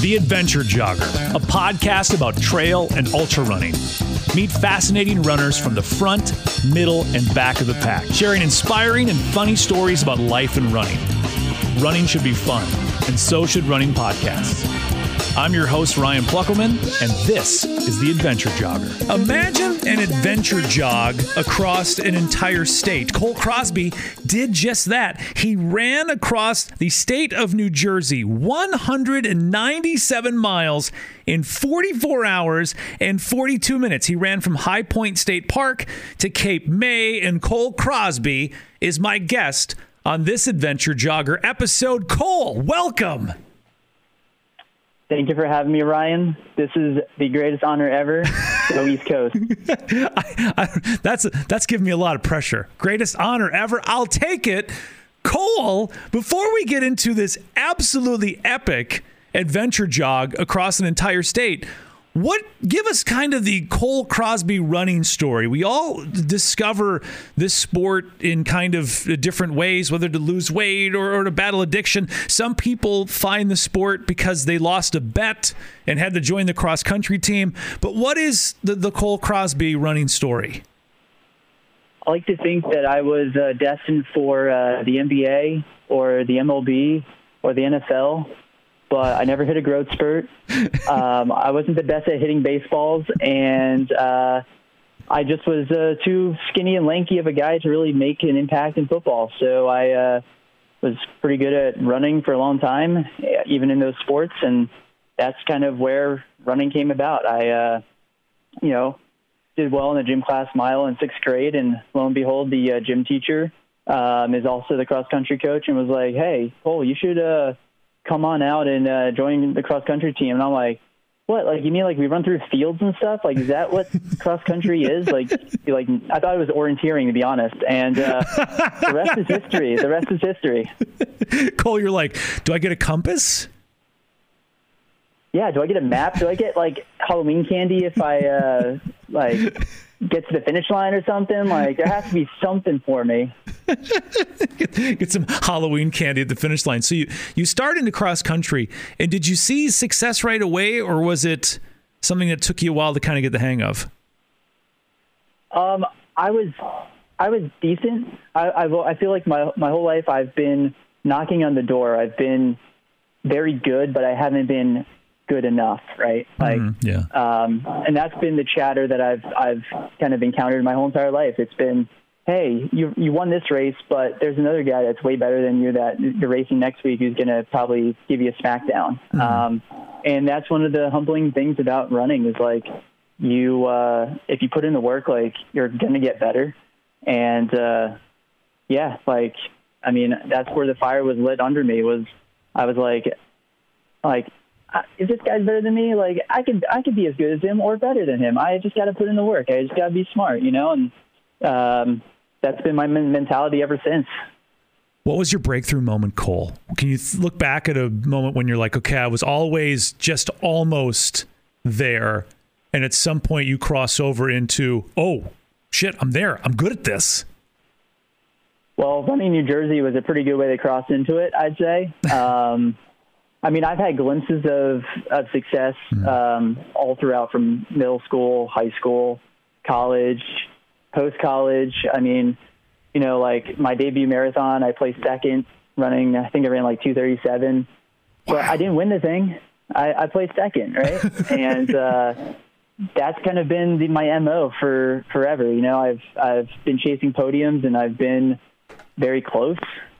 The Adventure Jogger, a podcast about trail and ultra running. Meet fascinating runners from the front, middle, and back of the pack, sharing inspiring and funny stories about life and running. Running should be fun, and so should running podcasts. I'm your host, Ryan Pluckelman, and this is The Adventure Jogger. Imagine an adventure jog across an entire state. Cole Crosby did just that. He ran across the state of New Jersey 197 miles in 44 hours and 42 minutes. He ran from High Point State Park to Cape May, and Cole Crosby is my guest on this Adventure Jogger episode. Cole, welcome. Thank you for having me, Ryan. This is the greatest honor ever. Go East Coast. I, I, that's that's giving me a lot of pressure. Greatest honor ever. I'll take it. Cole, before we get into this absolutely epic adventure jog across an entire state, what give us kind of the Cole Crosby running story? We all discover this sport in kind of different ways, whether to lose weight or, or to battle addiction. Some people find the sport because they lost a bet and had to join the cross country team. But what is the, the Cole Crosby running story? I like to think that I was uh, destined for uh, the NBA or the MLB or the NFL but I never hit a growth spurt. Um, I wasn't the best at hitting baseballs, and uh, I just was uh, too skinny and lanky of a guy to really make an impact in football. So I uh, was pretty good at running for a long time, even in those sports, and that's kind of where running came about. I, uh, you know, did well in the gym class mile in sixth grade, and lo and behold, the uh, gym teacher um, is also the cross country coach, and was like, "Hey, Cole, you should." Uh, come on out and uh, join the cross country team. And I'm like, what? Like, you mean like we run through fields and stuff? Like, is that what cross country is? Like, like I thought it was orienteering to be honest. And uh, the rest is history. The rest is history. Cole, you're like, do I get a compass? Yeah. Do I get a map? Do I get like Halloween candy if I uh, like get to the finish line or something? Like, there has to be something for me. get, get, some Halloween candy at the finish line. So you you start into cross country, and did you see success right away, or was it something that took you a while to kind of get the hang of? Um, I was I was decent. I, I I feel like my my whole life I've been knocking on the door. I've been very good, but I haven't been good enough, right? Like, mm, yeah. Um, and that's been the chatter that I've I've kind of encountered my whole entire life. It's been hey, you you won this race, but there's another guy that's way better than you that you're racing next week who's going to probably give you a smackdown. Mm-hmm. Um, and that's one of the humbling things about running is like you uh, if you put in the work, like you're going to get better. And uh, yeah, like I mean, that's where the fire was lit under me. Was I was like, like is this guy's better than me? Like I could I could be as good as him or better than him. I just got to put in the work. I just got to be smart, you know. And um, that's been my mentality ever since. What was your breakthrough moment, Cole? Can you look back at a moment when you're like, okay, I was always just almost there, and at some point you cross over into, oh, shit, I'm there. I'm good at this. Well, running New Jersey was a pretty good way to cross into it, I'd say. Um, I mean, I've had glimpses of, of success mm-hmm. um, all throughout from middle school, high school, college, post college. I mean, you know, like my debut marathon, I placed second, running. I think I ran like two thirty seven, wow. but I didn't win the thing. I, I placed second, right? and uh, that's kind of been the, my mo for forever. You know, I've I've been chasing podiums and I've been very close.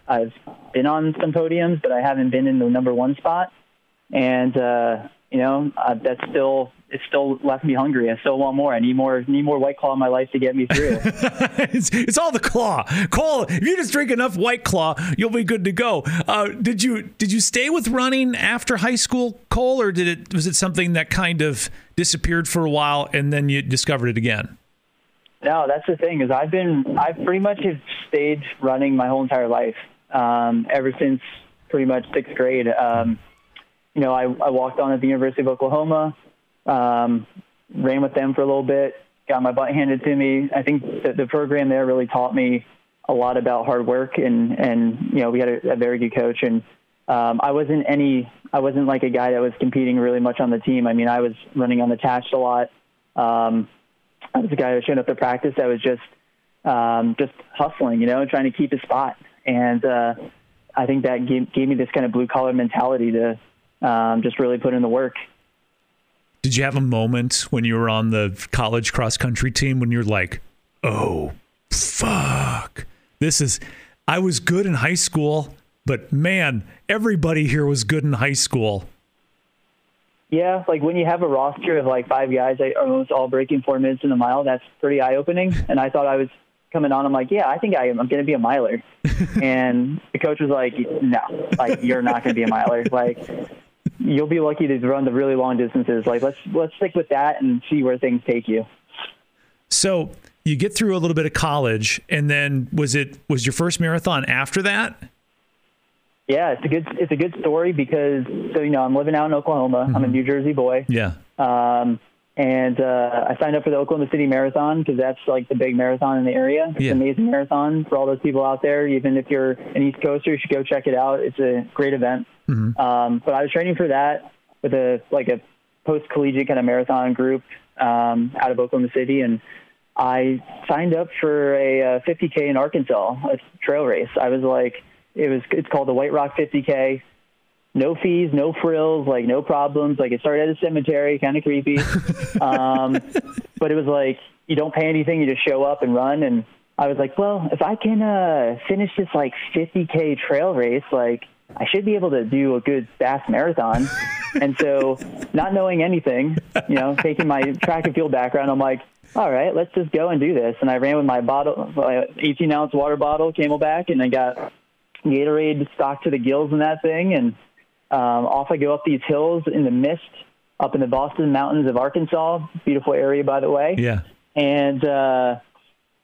I've been on some podiums, but I haven't been in the number one spot. And uh, you know, uh, that's still it still left me hungry. I still want more. I need more need more White Claw in my life to get me through. it's, it's, all the claw. Cole, if you just drink enough White Claw, you'll be good to go. Uh, did you did you stay with running after high school, Cole, or did it was it something that kind of disappeared for a while and then you discovered it again? No, that's the thing is I've been I pretty much have stayed running my whole entire life um, ever since pretty much sixth grade. Um, you know, I, I walked on at the University of Oklahoma, um, ran with them for a little bit, got my butt handed to me. I think the, the program there really taught me a lot about hard work, and and you know we had a, a very good coach, and um, I wasn't any I wasn't like a guy that was competing really much on the team. I mean, I was running unattached a lot. Um, I was a guy that showed up to practice that was just um, just hustling, you know, trying to keep his spot. And uh, I think that gave, gave me this kind of blue collar mentality to um, just really put in the work. Did you have a moment when you were on the college cross country team when you're like, oh, fuck, this is, I was good in high school, but man, everybody here was good in high school. Yeah, like when you have a roster of like five guys that are almost all breaking four minutes in the mile, that's pretty eye opening. And I thought I was coming on. I'm like, yeah, I think I am. I'm going to be a miler. and the coach was like, no, like you're not going to be a miler. Like you'll be lucky to run the really long distances. Like let's let's stick with that and see where things take you. So you get through a little bit of college, and then was it was your first marathon after that? Yeah, it's a good it's a good story because so you know I'm living out in Oklahoma. Mm-hmm. I'm a mm-hmm. New Jersey boy. Yeah. Um, and uh, I signed up for the Oklahoma City Marathon because that's like the big marathon in the area. It's yeah. an amazing marathon for all those people out there. Even if you're an East Coaster, you should go check it out. It's a great event. Mm-hmm. Um, but I was training for that with a like a post collegiate kind of marathon group um, out of Oklahoma City, and I signed up for a, a 50k in Arkansas, a trail race. I was like, it was it's called the White Rock 50k no fees, no frills, like no problems. Like it started at a cemetery, kind of creepy. um, but it was like you don't pay anything, you just show up and run. And I was like, well, if I can uh, finish this like 50k trail race, like I should be able to do a good fast marathon. and so, not knowing anything, you know, taking my track and field background, I'm like, all right, let's just go and do this. And I ran with my bottle, my 18 ounce water bottle, CamelBak, and I got Gatorade stocked to the gills in that thing, and um, off I go up these hills in the mist up in the Boston Mountains of Arkansas. Beautiful area, by the way. Yeah. And uh,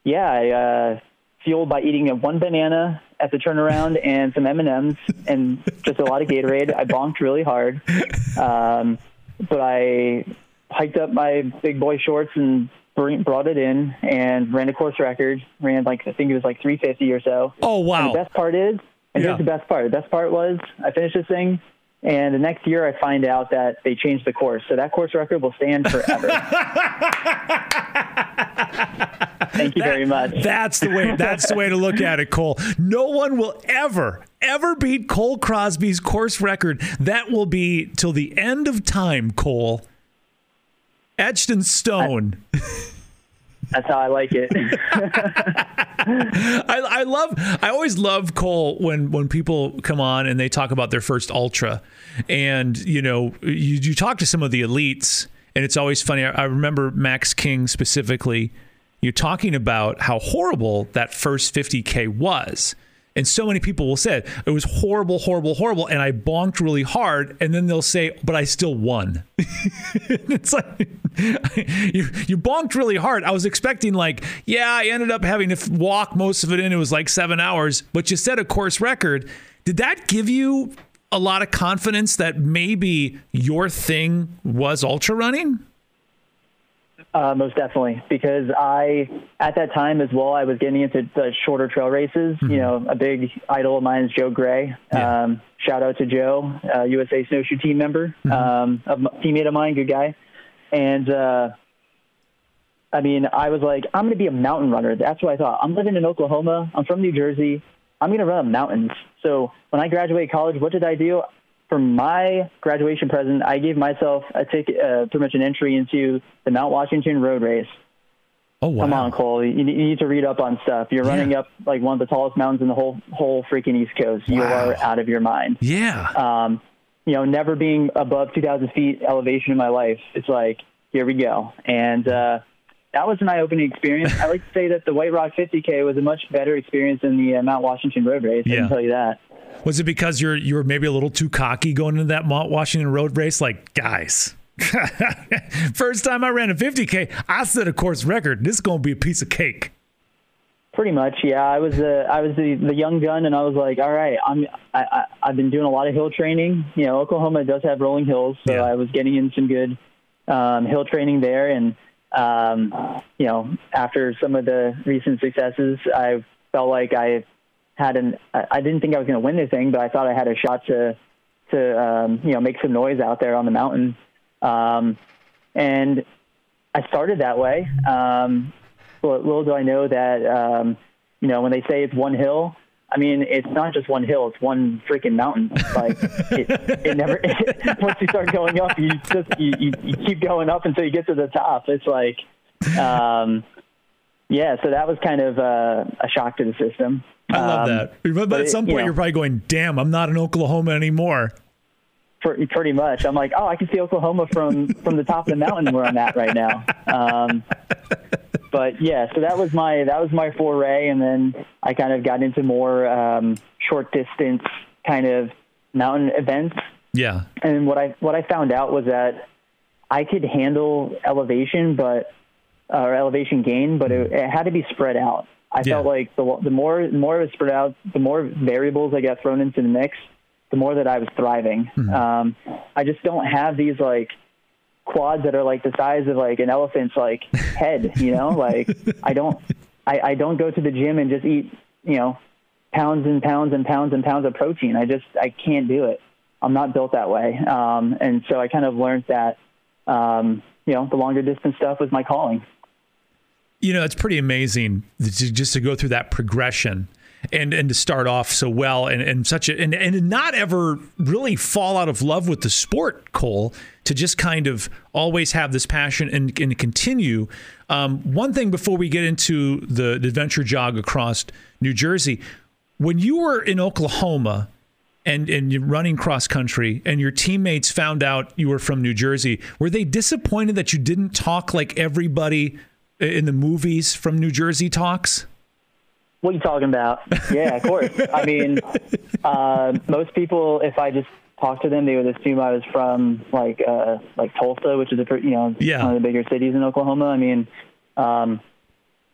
yeah, I uh, fueled by eating a one banana at the turnaround and some M and M's and just a lot of Gatorade. I bonked really hard, um, but I hiked up my big boy shorts and brought it in and ran a course record. Ran like I think it was like 350 or so. Oh wow! And the best part is, and yeah. here's the best part. The best part was I finished this thing and the next year, I find out that they changed the course. So that course record will stand forever. Thank you that, very much. That's the way. That's the way to look at it, Cole. No one will ever, ever beat Cole Crosby's course record. That will be till the end of time, Cole. Etched in stone. I, that's how I like it. I, I love. I always love Cole when when people come on and they talk about their first ultra, and you know you you talk to some of the elites, and it's always funny. I, I remember Max King specifically. You're talking about how horrible that first 50k was and so many people will say it, was horrible, horrible, horrible. And I bonked really hard. And then they'll say, but I still won. it's like, you, you bonked really hard. I was expecting, like, yeah, I ended up having to walk most of it in. It was like seven hours, but you set a course record. Did that give you a lot of confidence that maybe your thing was ultra running? Uh, most definitely, because I at that time as well, I was getting into the shorter trail races. Mm-hmm. You know, a big idol of mine is Joe Gray. Yeah. Um, shout out to Joe, uh, USA Snowshoe team member, mm-hmm. um, a teammate of mine, good guy. And uh, I mean, I was like, I'm going to be a mountain runner. That's what I thought. I'm living in Oklahoma. I'm from New Jersey. I'm going to run mountains. So when I graduated college, what did I do? For my graduation present, I gave myself a ticket, uh, pretty much an entry into the Mount Washington Road Race. Oh wow! Come on, Cole. You, you need to read up on stuff. You're running up like one of the tallest mountains in the whole whole freaking East Coast. Wow. You are out of your mind. Yeah. Um, you know, never being above 2,000 feet elevation in my life. It's like here we go, and uh, that was an eye-opening experience. I like to say that the White Rock 50K was a much better experience than the uh, Mount Washington Road Race. Yeah. I can tell you that. Was it because you're you were maybe a little too cocky going into that Mount Washington Road race? Like, guys, first time I ran a 50k, I set a course record. This is gonna be a piece of cake. Pretty much, yeah. I was uh, I was the, the young gun, and I was like, all right, I'm I, I I've been doing a lot of hill training. You know, Oklahoma does have rolling hills, so yeah. I was getting in some good um, hill training there, and um, you know, after some of the recent successes, I felt like I had an. I didn't think I was going to win anything, but I thought I had a shot to to um, you know make some noise out there on the mountain. Um, and I started that way. Um, little do I know that um, you know when they say it's one hill, I mean, it's not just one hill; it's one freaking mountain. Like it, it never. It, once you start going up, you just you, you, you, keep going up until you get to the top. It's like, um, yeah. So that was kind of uh, a shock to the system. I love um, that. But, but, at some point, you are probably going, "Damn, I'm not in Oklahoma anymore." pretty much. I'm like, oh, I can see Oklahoma from from the top of the mountain where I'm at right now. Um, but yeah, so that was my that was my foray, and then I kind of got into more um, short distance kind of mountain events. Yeah. And what I what I found out was that I could handle elevation, but uh, or elevation gain, but it, it, had to be spread out. I yeah. felt like the the more the more it was spread out, the more variables I got thrown into the mix, the more that I was thriving. Mm-hmm. Um, I just don't have these like quads that are like the size of like an elephant's like head, you know, like I don't, I, I don't go to the gym and just eat, you know, pounds and pounds and pounds and pounds of protein. I just, I can't do it. I'm not built that way. Um, and so I kind of learned that, um, you know, the longer distance stuff was my calling. You know, it's pretty amazing to, just to go through that progression and and to start off so well and, and such a and, and not ever really fall out of love with the sport, Cole, to just kind of always have this passion and, and continue. Um, one thing before we get into the, the adventure jog across New Jersey, when you were in Oklahoma and and you're running cross country and your teammates found out you were from New Jersey, were they disappointed that you didn't talk like everybody in the movies from New Jersey talks? What are you talking about? Yeah, of course. I mean, uh, most people, if I just talked to them, they would assume I was from like uh, like Tulsa, which is a you know yeah. one of the bigger cities in Oklahoma. I mean, um,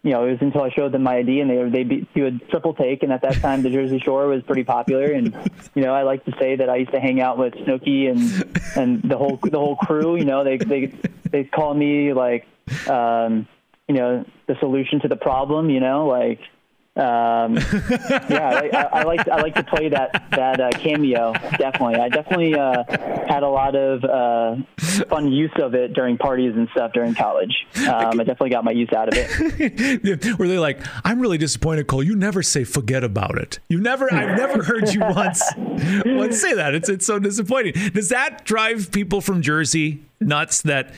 you know, it was until I showed them my ID and they they be, do a triple take, and at that time the Jersey Shore was pretty popular, and you know, I like to say that I used to hang out with Snooki and and the whole the whole crew. You know, they they they call me like um, you know the solution to the problem. You know, like um, yeah, I, I, like I like to play that that uh, cameo. Definitely, I definitely uh, had a lot of uh, fun use of it during parties and stuff during college. Um, I definitely got my use out of it. Were they like, "I'm really disappointed, Cole. You never say forget about it. You never. I've never heard you once once say that. It's it's so disappointing. Does that drive people from Jersey nuts? That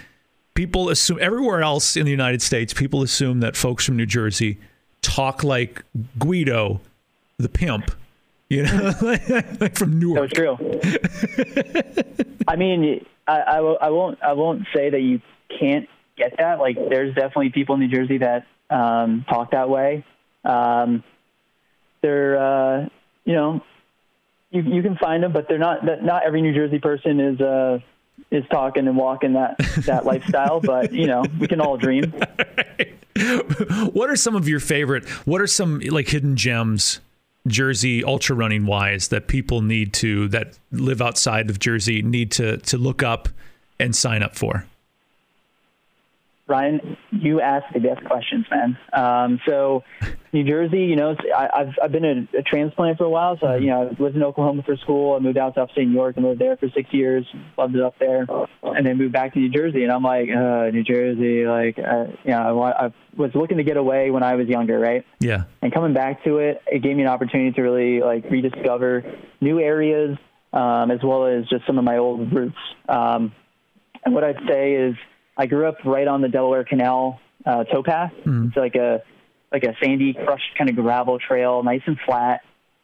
people assume everywhere else in the United States, people assume that folks from New Jersey talk like Guido, the pimp. You know, like from Newark. That's true. I mean, I, I, I won't I won't say that you can't get that. Like, there's definitely people in New Jersey that um, talk that way. Um, they're, uh, you know, you you can find them, but they're not. That not every New Jersey person is uh, is talking and walking that that lifestyle. But you know, we can all dream. what are some of your favorite? What are some like hidden gems, Jersey ultra running wise, that people need to that live outside of Jersey need to to look up and sign up for? Ryan, you ask the best questions, man. Um, so, New Jersey, you know, I, have I've been a, a, transplant for a while. So, you know, I lived in Oklahoma for school. I moved out to upstate New York and lived there for six years. Loved it up there, and then moved back to New Jersey. And I'm like, uh, New Jersey, like, uh, you know, I, I was looking to get away when I was younger, right? Yeah. And coming back to it, it gave me an opportunity to really like rediscover new areas, um, as well as just some of my old roots. Um, and what I'd say is I grew up right on the Delaware Canal uh, towpath. Mm-hmm. It's like a like a sandy, crushed kind of gravel trail, nice and flat,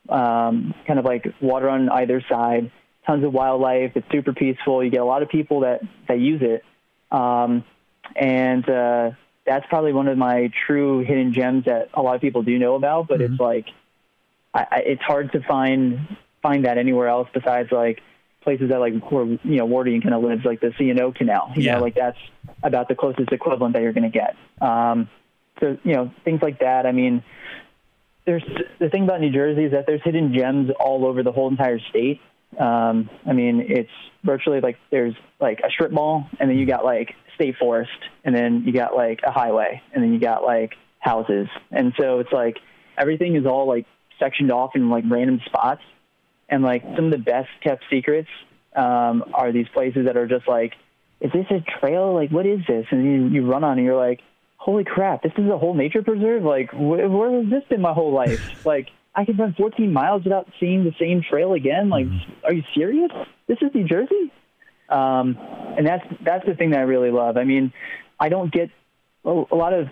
um, kind of like water on either side. Tons of wildlife. It's super peaceful. You get a lot of people that that use it, um, and uh, that's probably one of my true hidden gems that a lot of people do know about. But mm-hmm. it's like I, I, it's hard to find find that anywhere else besides like places that like where you know Wardian kind of lives, like the C&O Canal. You yeah. know, like that's about the closest equivalent that you're going to get. Um, so you know things like that. I mean, there's the thing about New Jersey is that there's hidden gems all over the whole entire state. Um, I mean, it's virtually like there's like a strip mall, and then you got like state forest, and then you got like a highway, and then you got like houses, and so it's like everything is all like sectioned off in like random spots, and like some of the best kept secrets um, are these places that are just like, is this a trail? Like, what is this? And you, you run on, and you're like, holy crap, this is a whole nature preserve. Like, wh- where has this been my whole life? like, I can run 14 miles without seeing the same trail again. Like, are you serious? This is New Jersey. Um, and that's that's the thing that I really love. I mean, I don't get a, a lot of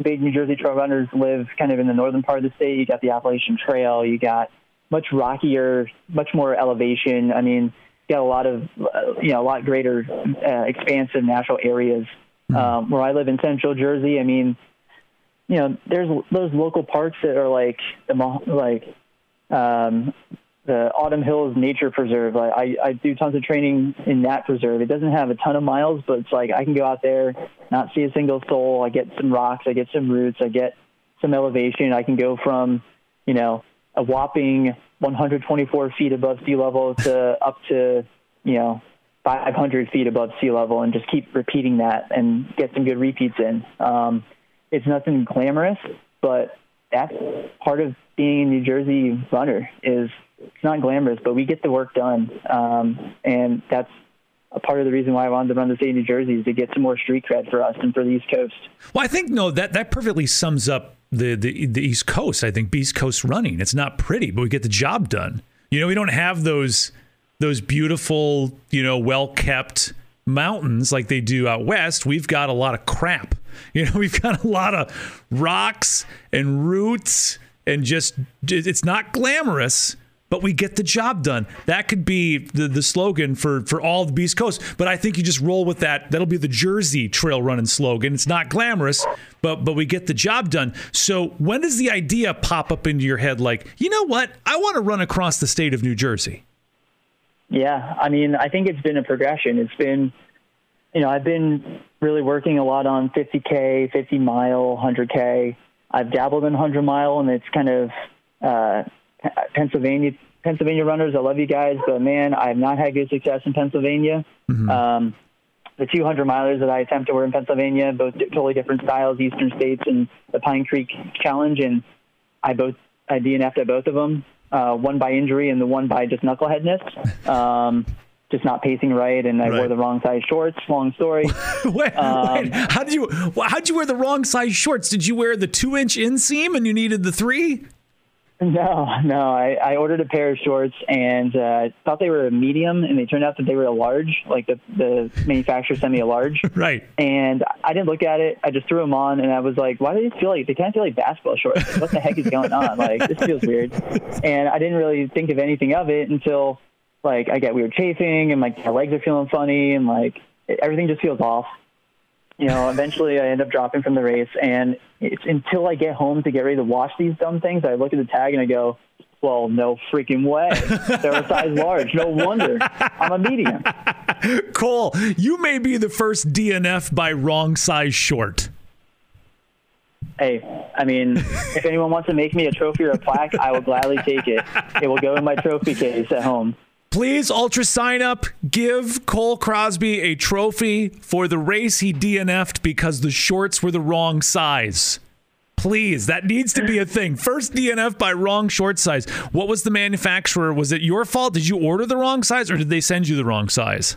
big New Jersey trail runners live kind of in the northern part of the state. You got the Appalachian Trail. You got much rockier, much more elevation. I mean, got a lot of uh, you know a lot greater uh, expansive natural areas. Um, where I live in Central Jersey, I mean, you know, there's those local parks that are like the like um, the Autumn Hills Nature Preserve. Like I, I do tons of training in that preserve. It doesn't have a ton of miles, but it's like I can go out there, not see a single soul. I get some rocks, I get some roots, I get some elevation. I can go from, you know, a whopping 124 feet above sea level to up to, you know, 500 feet above sea level, and just keep repeating that and get some good repeats in. Um, it's nothing glamorous, but that's part of being a New Jersey runner is it's not glamorous, but we get the work done. Um, and that's a part of the reason why I wanted to run the state of New Jersey is to get some more street cred for us and for the East Coast. Well, I think no, that that perfectly sums up the the, the East Coast. I think East Coast running. It's not pretty, but we get the job done. You know, we don't have those those beautiful, you know, well kept mountains like they do out west. We've got a lot of crap. You know, we've got a lot of rocks and roots and just it's not glamorous but we get the job done. That could be the, the slogan for, for all the East Coast. But I think you just roll with that. That'll be the Jersey trail running slogan. It's not glamorous, but but we get the job done. So when does the idea pop up into your head like, you know what? I want to run across the state of New Jersey? Yeah, I mean, I think it's been a progression. It's been, you know, I've been really working a lot on 50K, 50 mile, 100K. I've dabbled in 100 mile, and it's kind of uh, Pennsylvania Pennsylvania runners. I love you guys, but man, I have not had good success in Pennsylvania. Mm-hmm. Um, the 200 milers that I attempted were in Pennsylvania, both totally different styles, Eastern States and the Pine Creek Challenge, and I both I DNF'd at both of them. Uh, one by injury and the one by just knuckleheadness. Um, just not pacing right, and I right. wore the wrong size shorts. Long story. wait, um, wait, how did you how did you wear the wrong size shorts? Did you wear the two inch inseam and you needed the three? No, no. I, I ordered a pair of shorts and uh, thought they were a medium, and they turned out that they were a large. Like the the manufacturer sent me a large. right. And I didn't look at it. I just threw them on, and I was like, "Why do these feel like they kind of feel like basketball shorts? Like, what the heck is going on? Like this feels weird." And I didn't really think of anything of it until like I get weird chafing, and like my legs are feeling funny, and like everything just feels off you know, eventually I end up dropping from the race, and it's until I get home to get ready to wash these dumb things, I look at the tag and I go, well, no freaking way. They're a size large. No wonder. I'm a medium. Cole, you may be the first DNF by wrong size short. Hey, I mean, if anyone wants to make me a trophy or a plaque, I will gladly take it. It will go in my trophy case at home. Please, Ultra Sign Up, give Cole Crosby a trophy for the race he DNF'd because the shorts were the wrong size. Please, that needs to be a thing. First DNF by wrong short size. What was the manufacturer? Was it your fault? Did you order the wrong size or did they send you the wrong size?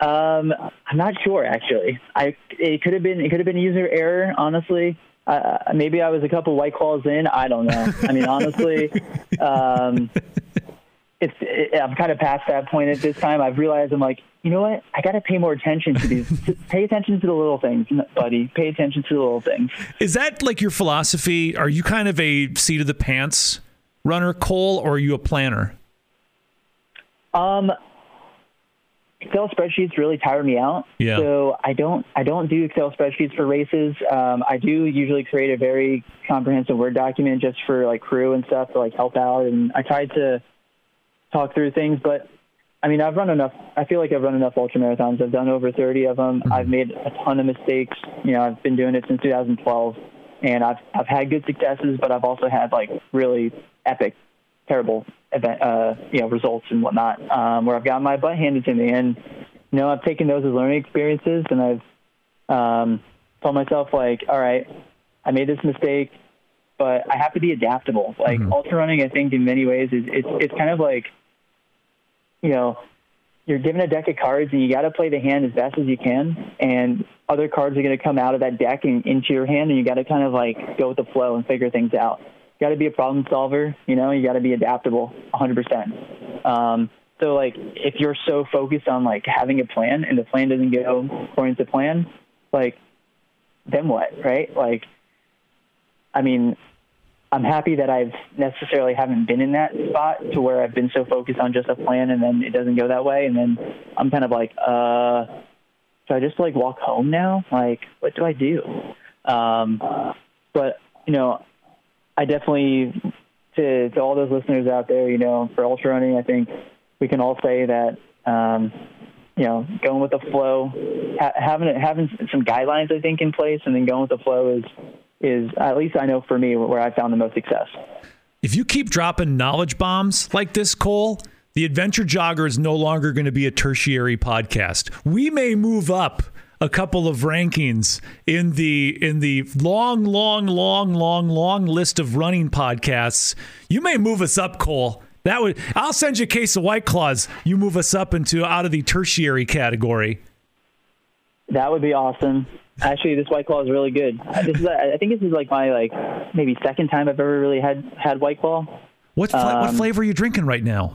Um, I'm not sure actually. I it could have been it could have been user error. Honestly, uh, maybe I was a couple white claws in. I don't know. I mean, honestly, um, it's it, I'm kind of past that point at this time. I've realized I'm like, you know what? I got to pay more attention to these. pay attention to the little things, buddy. Pay attention to the little things. Is that like your philosophy? Are you kind of a seat of the pants runner, Cole, or are you a planner? Um, Excel spreadsheets really tire me out. Yeah. So I don't I don't do Excel spreadsheets for races. Um, I do usually create a very comprehensive Word document just for like crew and stuff to like help out. And I tried to talk through things. But I mean, I've run enough. I feel like I've run enough ultra marathons. I've done over 30 of them. Mm-hmm. I've made a ton of mistakes. You know, I've been doing it since 2012, and I've I've had good successes, but I've also had like really epic, terrible event, uh, you know, results and whatnot, um, where I've gotten my butt handed to me. And you know, I've taken those as learning experiences, and I've um, told myself like, all right, I made this mistake, but I have to be adaptable. Like Mhm. ultra running, I think in many ways is it's it's kind of like, you know, you're given a deck of cards and you got to play the hand as best as you can, and other cards are going to come out of that deck and into your hand, and you got to kind of like go with the flow and figure things out. You got to be a problem solver, you know. You got to be adaptable, 100%. Um, so like, if you're so focused on like having a plan and the plan doesn't go according to plan, like, then what, right? Like, I mean, I'm happy that I've necessarily haven't been in that spot to where I've been so focused on just a plan and then it doesn't go that way, and then I'm kind of like, uh, should I just like walk home now? Like, what do I do? Um, but you know, I definitely to to all those listeners out there, you know, for ultra running, I think we can all say that um, you know, going with the flow, ha- having having some guidelines, I think, in place, and then going with the flow is is at least I know for me where I found the most success. If you keep dropping knowledge bombs like this, Cole, the Adventure Jogger is no longer going to be a tertiary podcast. We may move up a couple of rankings in the in the long, long, long, long, long list of running podcasts. You may move us up, Cole. That would I'll send you a case of White Claws. You move us up into out of the tertiary category. That would be awesome. Actually, this White Claw is really good. This is, I think this is like my like maybe second time I've ever really had had White Claw. What fla- what Um, flavor are you drinking right now?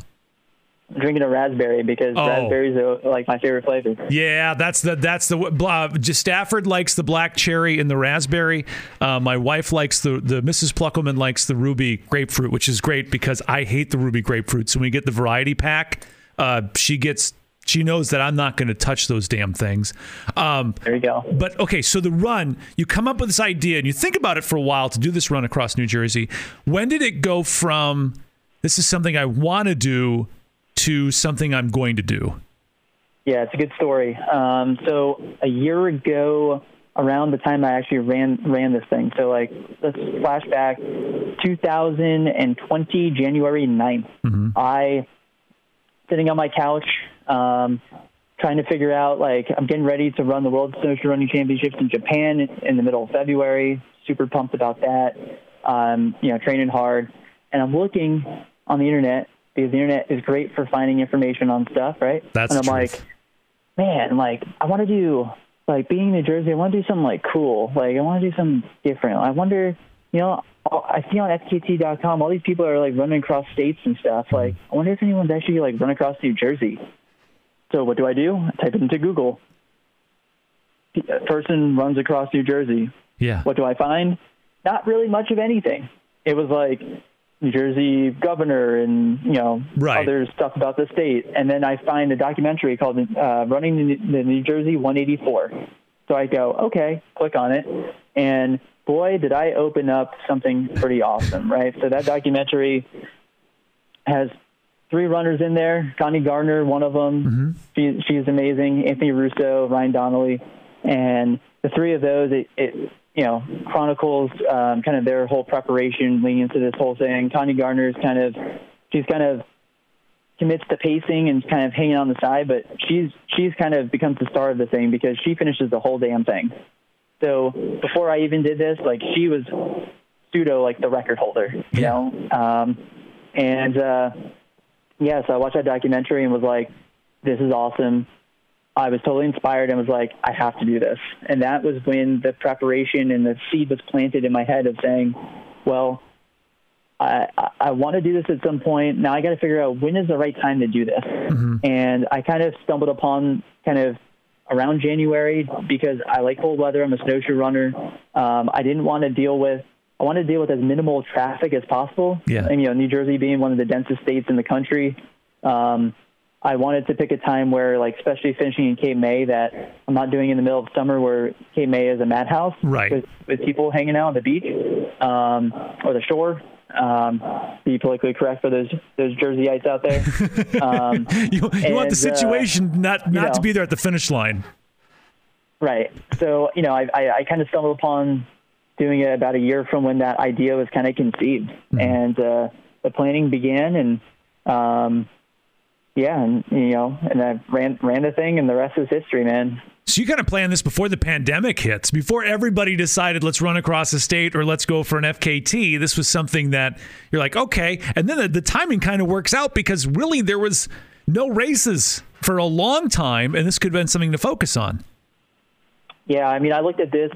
I'm drinking a raspberry because Oh. raspberries are like my favorite flavor. Yeah, that's the that's the uh, Stafford likes the black cherry and the raspberry. Uh, my wife likes the the Mrs. Pluckelman likes the ruby grapefruit, which is great because I hate the ruby grapefruit. So when we get the variety pack, uh, she gets she knows that I'm not going to touch those damn things. Um, There you go. but okay, so the run, you come up with this idea and you think about it for a while to do this run across New Jersey. When did it go from this is something I want to do to something I'm going to do? Yeah, it's a good story. Um, so a year ago, around the time I actually ran ran this thing, so like let's flash back, 2020 January 9th. I sitting on my couch, um, trying to figure out like I'm getting ready to run the World Snowshoe Running Championships in Japan in the middle of February. Super pumped about that. Um, you know, training hard, and I'm looking on the internet because the internet is great for finding information on stuff, right? That's and I'm truth. like, man, like I want to do like being in New Jersey. I want to do something like cool. Like I want to do something different. I wonder, you know, I see on FKT.com all these people are like running across states and stuff. Like I wonder if anyone's actually like run across New Jersey. So what do I do? I type it into Google. Person runs across New Jersey. Yeah. What do I find? Not really much of anything. It was like New Jersey governor and you know Right. other stuff about the state, and then I find a documentary called uh, "Running the New Jersey 184." So I go, okay, click on it, and boy, did I open up something pretty awesome, right? So that documentary has three runners in there. Connie Gardner, one of them. She, she's amazing. Anthony Russo, Ryan Donnelly, and the three of those, it, it you know chronicles um, kind of their whole preparation leading into this whole thing. Connie Gardner is kind of she's kind of commits to pacing and kind of hanging on the side, but she's she's kind of becomes the star of the thing because she finishes the whole damn thing. So before I even did this, like she was pseudo like the record holder, you Yeah. know. Um, and uh, yeah, so I watched that documentary and was like, "This is awesome." I was totally inspired and was like, "I have to do this." And that was when the preparation and the seed was planted in my head of saying, "Well, I, I, I want to do this at some point. Now I got to figure out when is the right time to do this." And I kind of stumbled upon kind of around January because I like cold weather. I'm a snowshoe runner. Um, I didn't want to deal with. I wanted to deal with as minimal traffic as possible. Yeah. And you know, New Jersey being one of the densest states in the country, um, I wanted to pick a time where, like, especially finishing in Cape May, that I'm not doing in the middle of summer where Cape May is a madhouse Right. with, with people hanging out on the beach um, or the shore. Um, be politically correct for those those Jerseyites out there. Um, You, you want the And, uh, situation not not to know. be there at the finish line. Right. So, you know, I, I, I kind of stumbled upon doing it about a year from when that idea was kind of conceived. And uh, the planning began. And um, yeah, and you know, and I ran ran the thing, and the rest is history, man. So you kind of planned this before the pandemic hits, before everybody decided let's run across the state or let's go for an FKT. This was something that you're like, okay, and then the, the timing kind of works out because really there was no races for a long time, and this could have been something to focus on. Yeah, I mean, I looked at this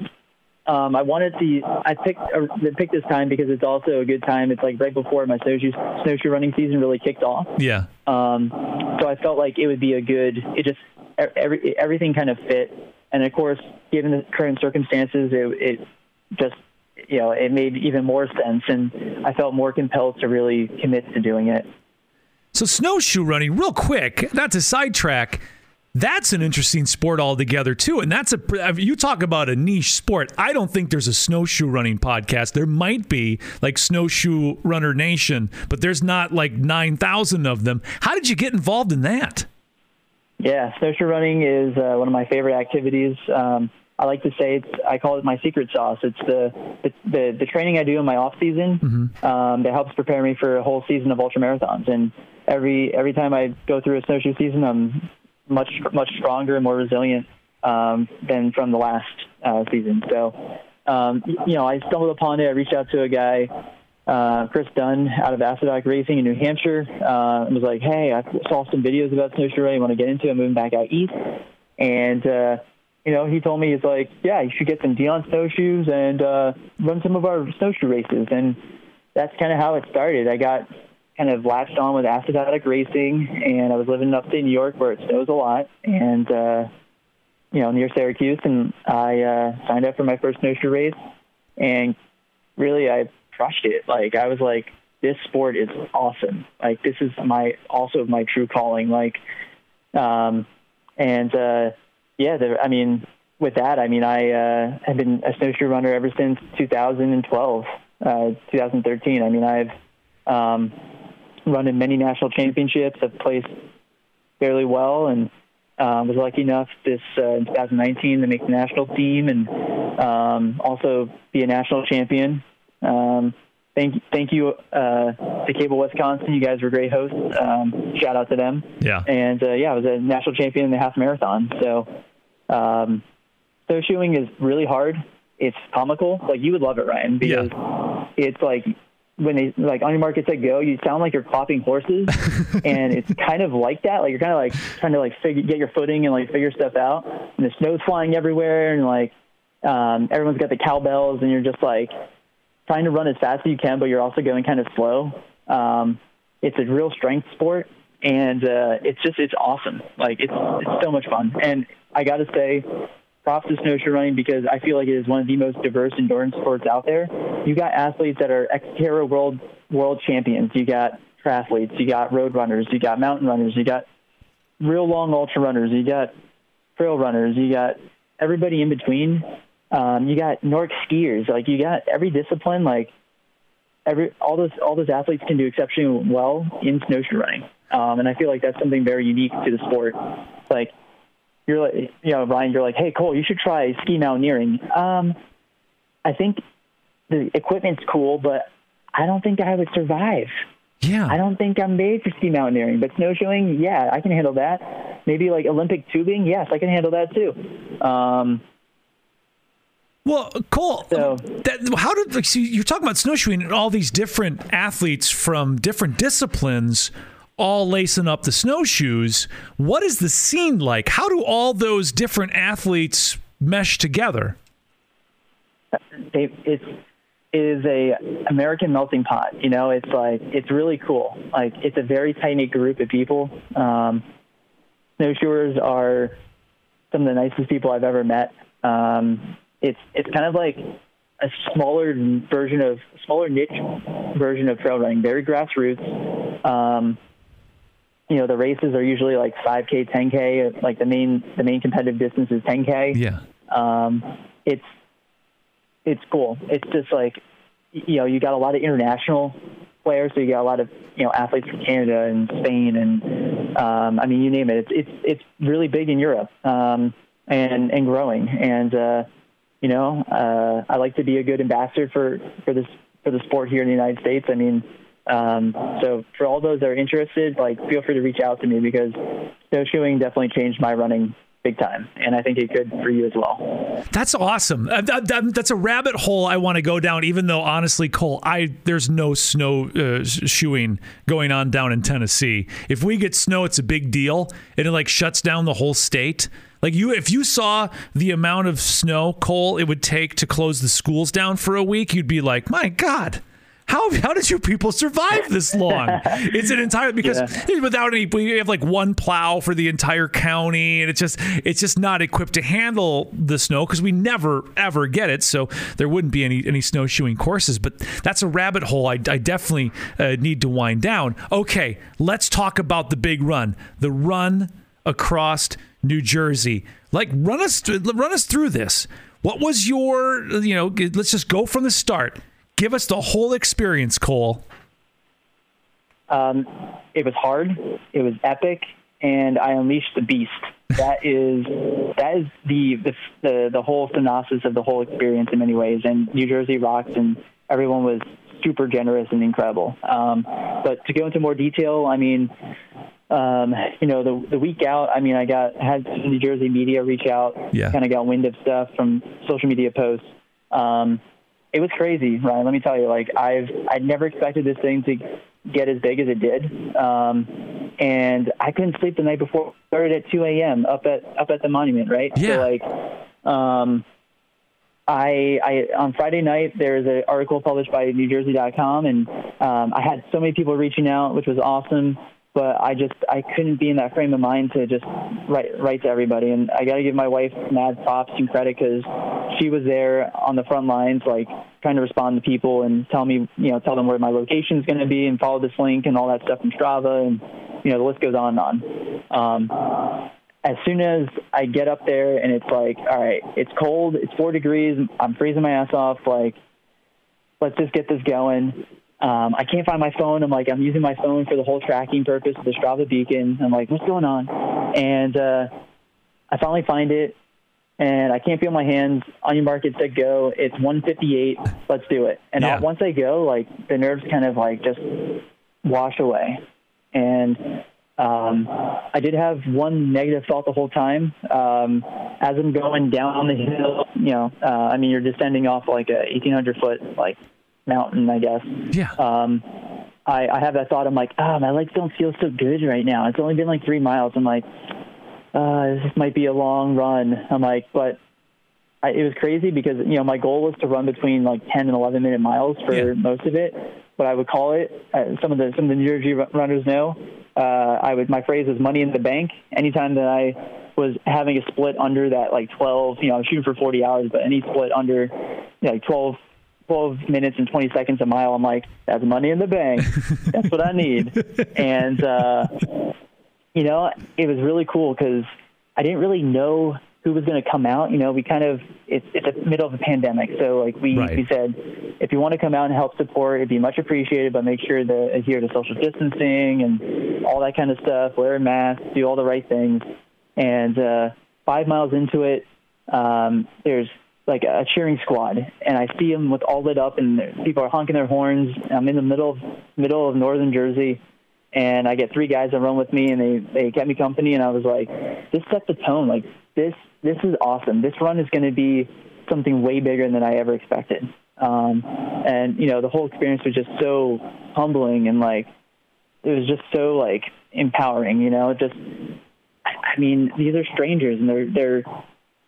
um, I wanted to. I picked uh, picked this time because it's also a good time. It's like right before my snowshoe snowshoe running season really kicked off. Yeah. Um, so I felt like it would be a good. It just every everything kind of fit, and of course, given the current circumstances, it, it just you know it made even more sense, and I felt more compelled to really commit to doing it. So snowshoe running, real quick, not to sidetrack that's an interesting sport altogether too and that's a you talk about a niche sport i don't think there's a snowshoe running podcast there might be like snowshoe runner nation but there's not like 9000 of them how did you get involved in that yeah snowshoe running is uh, one of my favorite activities um, I like to say it's I call it my secret sauce. It's the the, the, the training I do in my off season mm-hmm. um, that helps prepare me for a whole season of ultra marathons. And every every time I go through a snowshoe season, I'm much much stronger and more resilient um, than from the last uh, season. So, um, you know, I stumbled upon it. I reached out to a guy, uh, Chris Dunn, out of Acidotic Racing in New Hampshire, uh, and was like, "Hey, I saw some videos about snowshoe riding. Want to get into it? moving back out east." And uh, you know, he told me he's like, "Yeah, you should get some Dion snowshoes and uh, run some of our snowshoe races." And that's kind of how it started. I got kind of latched on with acidotic racing, and I was living in upstate New York where it snows a lot, and uh, you know near Syracuse, and I uh, signed up for my first snowshoe race, and really I crushed it. Like I was like, this sport is awesome. Like this is my also my true calling. Like, um, and uh, yeah, the, I mean. With that, I mean, I uh, have been a snowshoe runner ever since 2012, uh, 2013. I mean, I've um, run in many national championships. I've placed fairly well and uh, was lucky enough this uh, in 2019 to make the national team and um, also be a national champion. Um, thank thank you uh, to Cable Wisconsin. You guys were great hosts. Um, shout out to them. Yeah. And uh, yeah, I was a national champion in the half marathon. So um, snowshoeing is really hard. It's comical. Like you would love it, Ryan, because yeah. it's like when they like on your mark get set go, you sound like you're clopping horses, and it's kind of like that. Like you're kind of like trying to like figure, get your footing and like figure stuff out. And the snow's flying everywhere, and like um, everyone's got the cowbells, and you're just like trying to run as fast as you can, but you're also going kind of slow. Um, it's a real strength sport, and uh, it's just it's awesome. Like it's it's so much fun, and I got to say, props to snowshoe running because I feel like it is one of the most diverse endurance sports out there. You got athletes that are Xterra world world champions. You got triathletes. You got road runners. You got mountain runners. You got real long ultra runners. You got trail runners. You got everybody in between. Um, you got Nordic skiers. Like you got every discipline. Like every all those all those athletes can do exceptionally well in snowshoe running. Um, and I feel like that's something very unique to the sport. Like you're like, you know, Ryan, you're like, hey, Cole, you should try ski mountaineering. Um, I think the equipment's cool, but I don't think I would survive. Yeah. I don't think I'm made for ski mountaineering, but snowshoeing, yeah, I can handle that. Maybe like Olympic tubing, yes, I can handle that too. Um, well, Cole, so, that, how did like, so you're talking about snowshoeing and all these different athletes from different disciplines all lacing up the snowshoes. What is the scene like? How do all those different athletes mesh together? It, is a American melting pot. You know, it's like it's really cool. Like it's a very tight group of people. Um, snowshoers are some of the nicest people I've ever met. Um, it's it's kind of like a smaller version of smaller niche version of trail running, very grassroots. Um, you know the races are usually like 5k 10k like the main the main competitive distance is 10k yeah. Um it's it's cool. It's just like you know you got a lot of international players so you got a lot of you know athletes from canada and spain and um i mean you name it. It's it's it's really big in europe um and and growing. And uh you know uh i like to be a good ambassador for for this for the sport here in the united states. I mean Um, so for all those that are interested, like feel free to reach out to me because snowshoeing definitely changed my running big time, and I think it could for you as well. That's awesome. Uh, that, that, that's a rabbit hole I want to go down. Even though honestly, Cole, I there's no snow uh, shoeing going on down in Tennessee. If we get snow, it's a big deal, and it like shuts down the whole state. Like you, if you saw the amount of snow, Cole, it would take to close the schools down for a week, you'd be like, my God. How, how did you people survive this long? it's an entire because yeah. without any we have like one plow for the entire county and it's just it's just not equipped to handle the snow because we never ever get it so there wouldn't be any any snowshoeing courses but that's a rabbit hole I, I definitely uh, need to wind down. Okay, let's talk about the big run, the run across New Jersey. Like run us run us through this. What was your you know let's just go from the start Give us the whole experience, Cole. Um, it was hard. It was epic, and I unleashed the beast. That is that is the the the, the whole synopsis of the whole experience in many ways. And New Jersey rocks, and everyone was super generous and incredible. Um, but to go into more detail, I mean, um, you know, the the week out, I mean, I got had New Jersey media reach out, yeah. kind of got wind of stuff from social media posts. Um, it was crazy, Ryan. Let me tell you, like I've I never expected this thing to get as big as it did, um, and I couldn't sleep the night before. Started at 2 a.m. up at up at the monument, right? Yeah. So like, um, I, I on Friday night there was an article published by NewJersey.com, and um, I had so many people reaching out, which was awesome but I just I couldn't be in that frame of mind to just write write to everybody. And I got to give my wife mad props and credit because she was there on the front lines, like trying to respond to people and tell me, you know, tell them where my location is going to be and follow this link and all that stuff from Strava, and you know the list goes on and on. Um, as soon as I get up there and it's like, all right, it's cold, it's four degrees, I'm freezing my ass off, like, let's just get this going um, I can't find my phone. I'm like, I'm using my phone for the whole tracking purpose of the Strava beacon. I'm like, what's going on? And uh, I finally find it, and I can't feel my hands. On your market, set, go. It's 158. Let's do it. And yeah. once I go, like the nerves kind of like just wash away. And um, I did have one negative thought the whole time. Um, as I'm going down the hill, you know, uh, I mean, you're descending off like a 1,800 foot like mountain, I guess. Yeah. Um, I, I have that thought. I'm like, ah, oh, my legs don't feel so good right now. It's only been like three miles. I'm like, uh, this might be a long run. I'm like, but I, it was crazy because you know my goal was to run between like 10 and 11 minute miles for yeah. most of it. But I would call it. Uh, some of the some of the New Jersey runners know. Uh, I would my phrase is money in the bank. Anytime that I was having a split under that like 12, you know, I'm shooting for 40 hours, but any split under you know, like 12 12 minutes and 20 seconds a mile. I'm like, that's money in the bank. that's what I need. And, uh, you know, it was really cool because I didn't really know who was going to come out. You know, we kind of, it's, it's the middle of a pandemic. So, like, we, right. we said, if you want to come out and help support, it'd be much appreciated, but make sure to adhere to social distancing and all that kind of stuff, wear a mask, do all the right things. And uh, five miles into it, um, there's like a cheering squad, and I see them with all lit up, and people are honking their horns. I'm in the middle of middle of northern Jersey, and I get three guys that run with me, and they they kept me company, and I was like, this set the tone. Like this this is awesome. This run is going to be something way bigger than I ever expected. Um, and you know, the whole experience was just so humbling, and like it was just so like empowering. You know, just I mean, these are strangers, and they're they're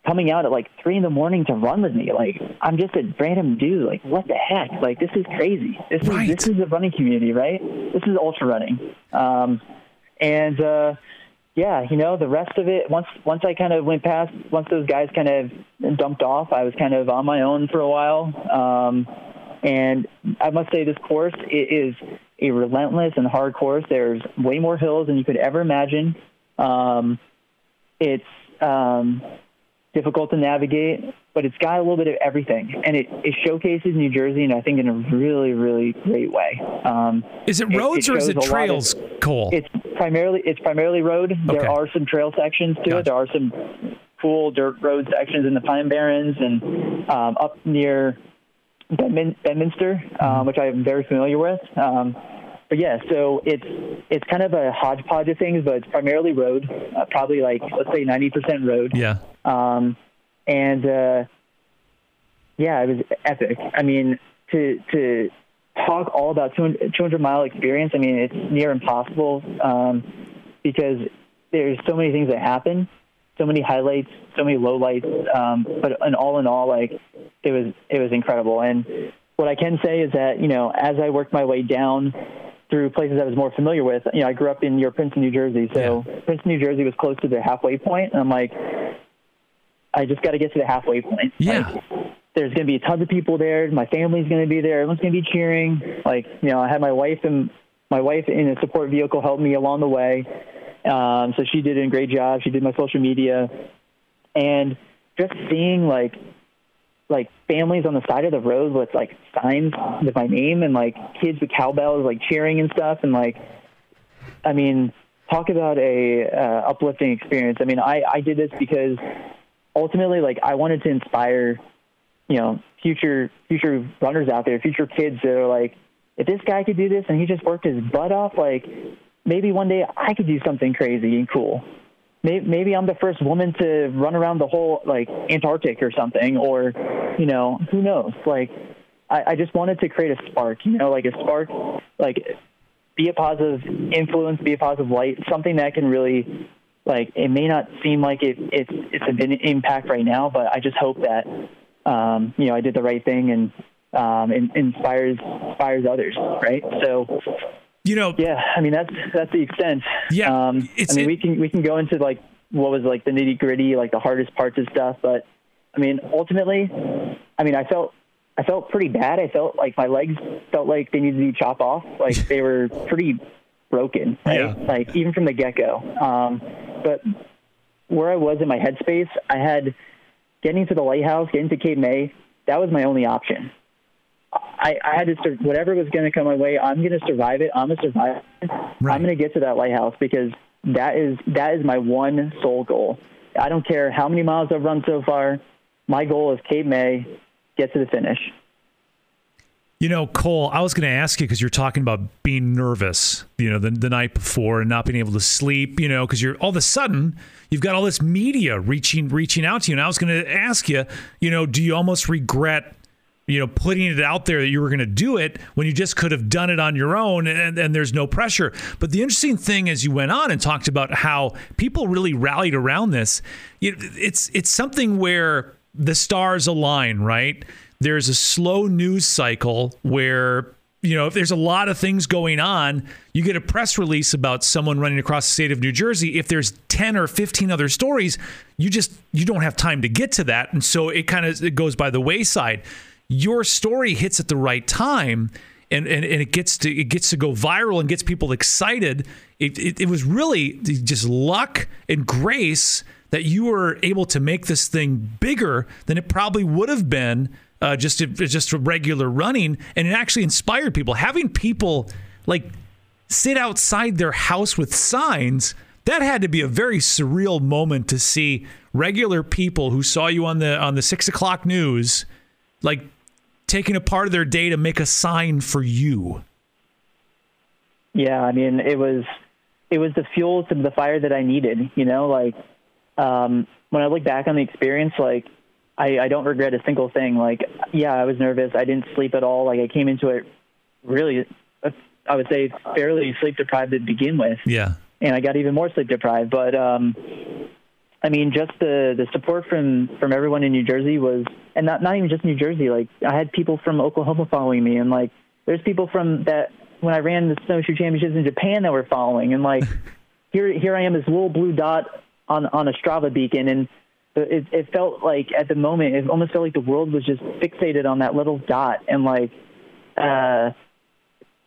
coming out at like three in the morning to run with me. Like I'm just a random dude. Like what the heck? Like this is crazy. This is this is a running community, right? This is ultra running. Um, and uh, yeah, you know the rest of it. Once once I kind of went past, once those guys kind of dumped off, I was kind of on my own for a while. Um, and I must say, this course it is a relentless and hard course. There's way more hills than you could ever imagine. Um, it's um, difficult to navigate, but it's got a little bit of everything, and it, it showcases New Jersey, and I think in a really, really great way. Um, is it roads it, it or is it trails, of, Cole? It's primarily it's primarily road. Okay. There are some trail sections to gotcha. it. There are some cool dirt road sections in the Pine Barrens and um, up near Bedmin- Bedminster, um, mm-hmm. which I'm very familiar with. Um, but yeah, so it's it's kind of a hodgepodge of things, but it's primarily road, uh, probably like let's say 90% road. Yeah. Um, and uh, yeah, it was epic. I mean, to to talk all about 200, 200 mile experience, I mean, it's near impossible um, because there's so many things that happen, so many highlights, so many lowlights. Um, but and all in all, like it was it was incredible. And what I can say is that you know, as I worked my way down through places I was more familiar with, you know, I grew up in near Princeton, New Jersey, so Yeah. Princeton, New Jersey was close to the halfway point, and I'm like, I just got to get to the halfway point. Yeah. Like, there's going to be a ton of people there. My family's going to be there. Everyone's going to be cheering. Like, you know, I had my wife and my wife in a support vehicle help me along the way. Um, so she did a great job. She did my social media, and just seeing like like families on the side of the road with like signs with my name and like kids with cowbells like cheering and stuff and like I mean talk about a uh, uplifting experience. I mean I I did this because ultimately like I wanted to inspire you know future future runners out there, future kids that are like if this guy could do this and he just worked his butt off like maybe one day I could do something crazy and cool maybe, maybe I'm the first woman to run around the whole like Antarctic or something, or you know, who knows? Like, I, I just wanted to create a spark, you know, like a spark, like be a positive influence, be a positive light, something that can really, like, it may not seem like it, it's it's a big impact right now, but I just hope that, um, you know, I did the right thing and um, in, inspires inspires others, right? So You know, yeah, I mean that's that's the extent. Yeah, um, I mean it- we can we can go into like what was like the nitty gritty, like the hardest parts of stuff, but I mean ultimately, I mean I felt I felt pretty bad. I felt like my legs felt like they needed to be chopped off, like they were pretty broken, right? Yeah. Like even from the get go. Um, but where I was in my headspace, I had getting to the lighthouse, getting to Cape May. That was my only option. I, I had to sur- whatever was going to come my way. I'm going to survive it. I'm going to survive. Right. I'm going to get to that lighthouse because that is that is my one sole goal. I don't care how many miles I've run so far. My goal is Cape May, get to the finish. You know, Cole, I was going to ask you because you're talking about being nervous, you know, the, the night before and not being able to sleep, you know, because you're all of a sudden you've got all this media reaching reaching out to you. And I was going to ask you, you know, do you almost regret, you know, putting it out there that you were going to do it when you just could have done it on your own and, and there's no pressure? But the interesting thing as you went on and talked about how people really rallied around this, it, it's it's something where the stars align, right? There's a slow news cycle where you know if there's a lot of things going on, you get a press release about someone running across the state of New Jersey. If there's 10 or 15 other stories, you just you don't have time to get to that, and so it kind of it goes by the wayside. Your story hits at the right time. And, and, and it gets to it gets to go viral and gets people excited. It, it, it was really just luck and grace that you were able to make this thing bigger than it probably would have been uh, just just regular running, and it actually inspired people. Having people like sit outside their house with signs that had to be a very surreal moment to see regular people who saw you on the on the six o'clock news, like taking a part of their day to make a sign for you. Yeah, I mean, it was it was the fuel to the fire that I needed. You know, like um, when I look back on the experience, like I, I don't regret a single thing. Like, yeah, I was nervous. I didn't sleep at all. Like, I came into it really, uh, I would say, fairly sleep deprived to begin with, Yeah. and I got even more sleep deprived. But um, I mean, just the the support from from everyone in New Jersey was, and not not even just New Jersey. Like, I had people from Oklahoma following me, and like, there's people from that when I ran the snowshoe championships in Japan that were following, and like, here here I am, this little blue dot on on a Strava beacon, and it, it felt like at the moment, it almost felt like the world was just fixated on that little dot, and like, uh,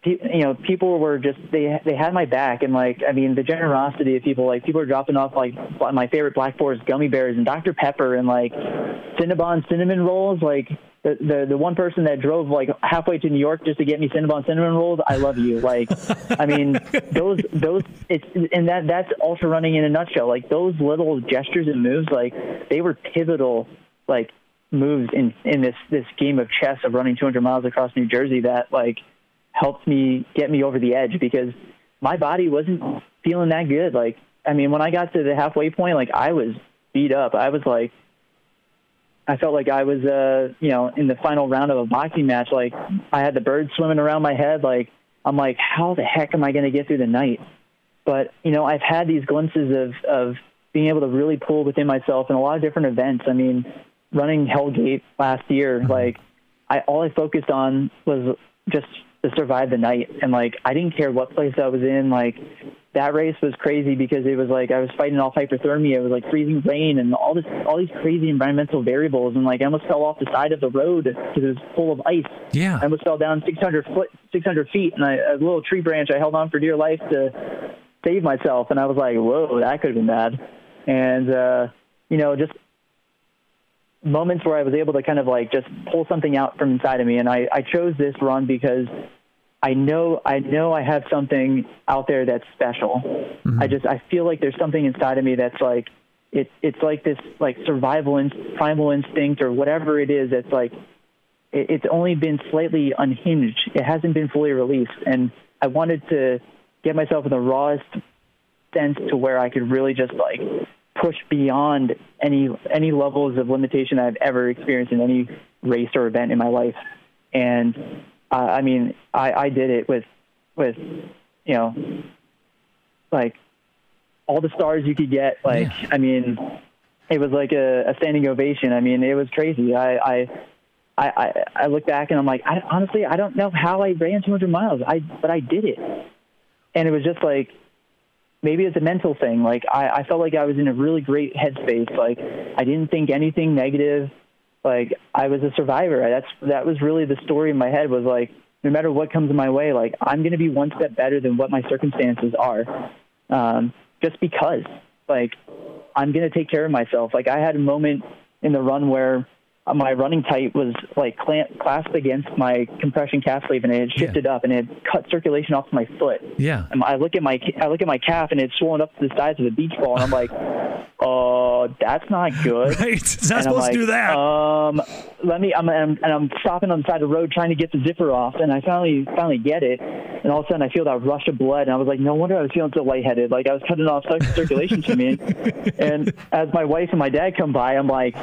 you know, people were just they they had my back, and like, I mean, the generosity of people, like people are dropping off like my favorite Black Forest gummy bears and Dr Pepper and like Cinnabon cinnamon rolls, like. The, the the one person that drove like halfway to New York just to get me Cinnabon cinnamon rolls, I love you. Like, I mean, those those it's and that that's ultra running in a nutshell. Like those little gestures and moves, like they were pivotal, like moves in in this this game of chess of running 200 miles across New Jersey that like helped me get me over the edge because my body wasn't feeling that good. Like, I mean, when I got to the halfway point, like I was beat up. I was like, I felt like I was, uh, you know, in the final round of a boxing match. Like I had the birds swimming around my head. Like I'm like, how the heck am I going to get through the night? But you know, I've had these glimpses of of being able to really pull within myself in a lot of different events. I mean, running Hellgate last year, mm-hmm. like I all I focused on was just to survive the night, and like I didn't care what place I was in. Like that race was crazy because it was like I was fighting off hypothermia. It was like freezing rain and all this, all these crazy environmental variables, and like I almost fell off the side of the road because it was full of ice. Yeah, I almost fell down 600 foot, 600 feet, and I, a little tree branch I held on for dear life to save myself, and I was like, whoa, that could have been bad. And uh, you know, just moments where I was able to kind of like just pull something out from inside of me. And I, I chose this run because I know I know I have something out there that's special. Mm-hmm. I just I feel like there's something inside of me that's like it it's like this like survival and primal instinct or whatever it is that's like it, it's only been slightly unhinged. It hasn't been fully released, and I wanted to get myself in the rawest sense to where I could really just like push beyond any any levels of limitation I've ever experienced in any race or event in my life. And uh, I mean, I, I did it with with you know like all the stars you could get. Like yeah. I mean, it was like a, a standing ovation. I mean, it was crazy. I I I, I look back and I'm like, I, honestly, I don't know how I ran 200 miles. I but I did it, and it was just like maybe it's a mental thing. Like I, I felt like I was in a really great headspace. Like I didn't think anything negative. Like I was a survivor. That's that was really the story in my head. Was like no matter what comes in my way, like I'm going to be one step better than what my circumstances are. Um, just because, like I'm going to take care of myself. Like I had a moment in the run where my running tight was like clasped against my compression calf sleeve and it had shifted yeah. up and it cut circulation off my foot. Yeah. And I look at my I look at my calf and it's swollen up to the size of a beach ball and I'm like, oh, that's not good. Right. It's not and supposed like, to do that. Um, let me. I'm, I'm and I'm stopping on the side of the road trying to get the zipper off and I finally finally get it and all of a sudden I feel that rush of blood and I was like, no wonder I was feeling so lightheaded. Like I was cutting off circulation to me. And as my wife and my dad come by, I'm like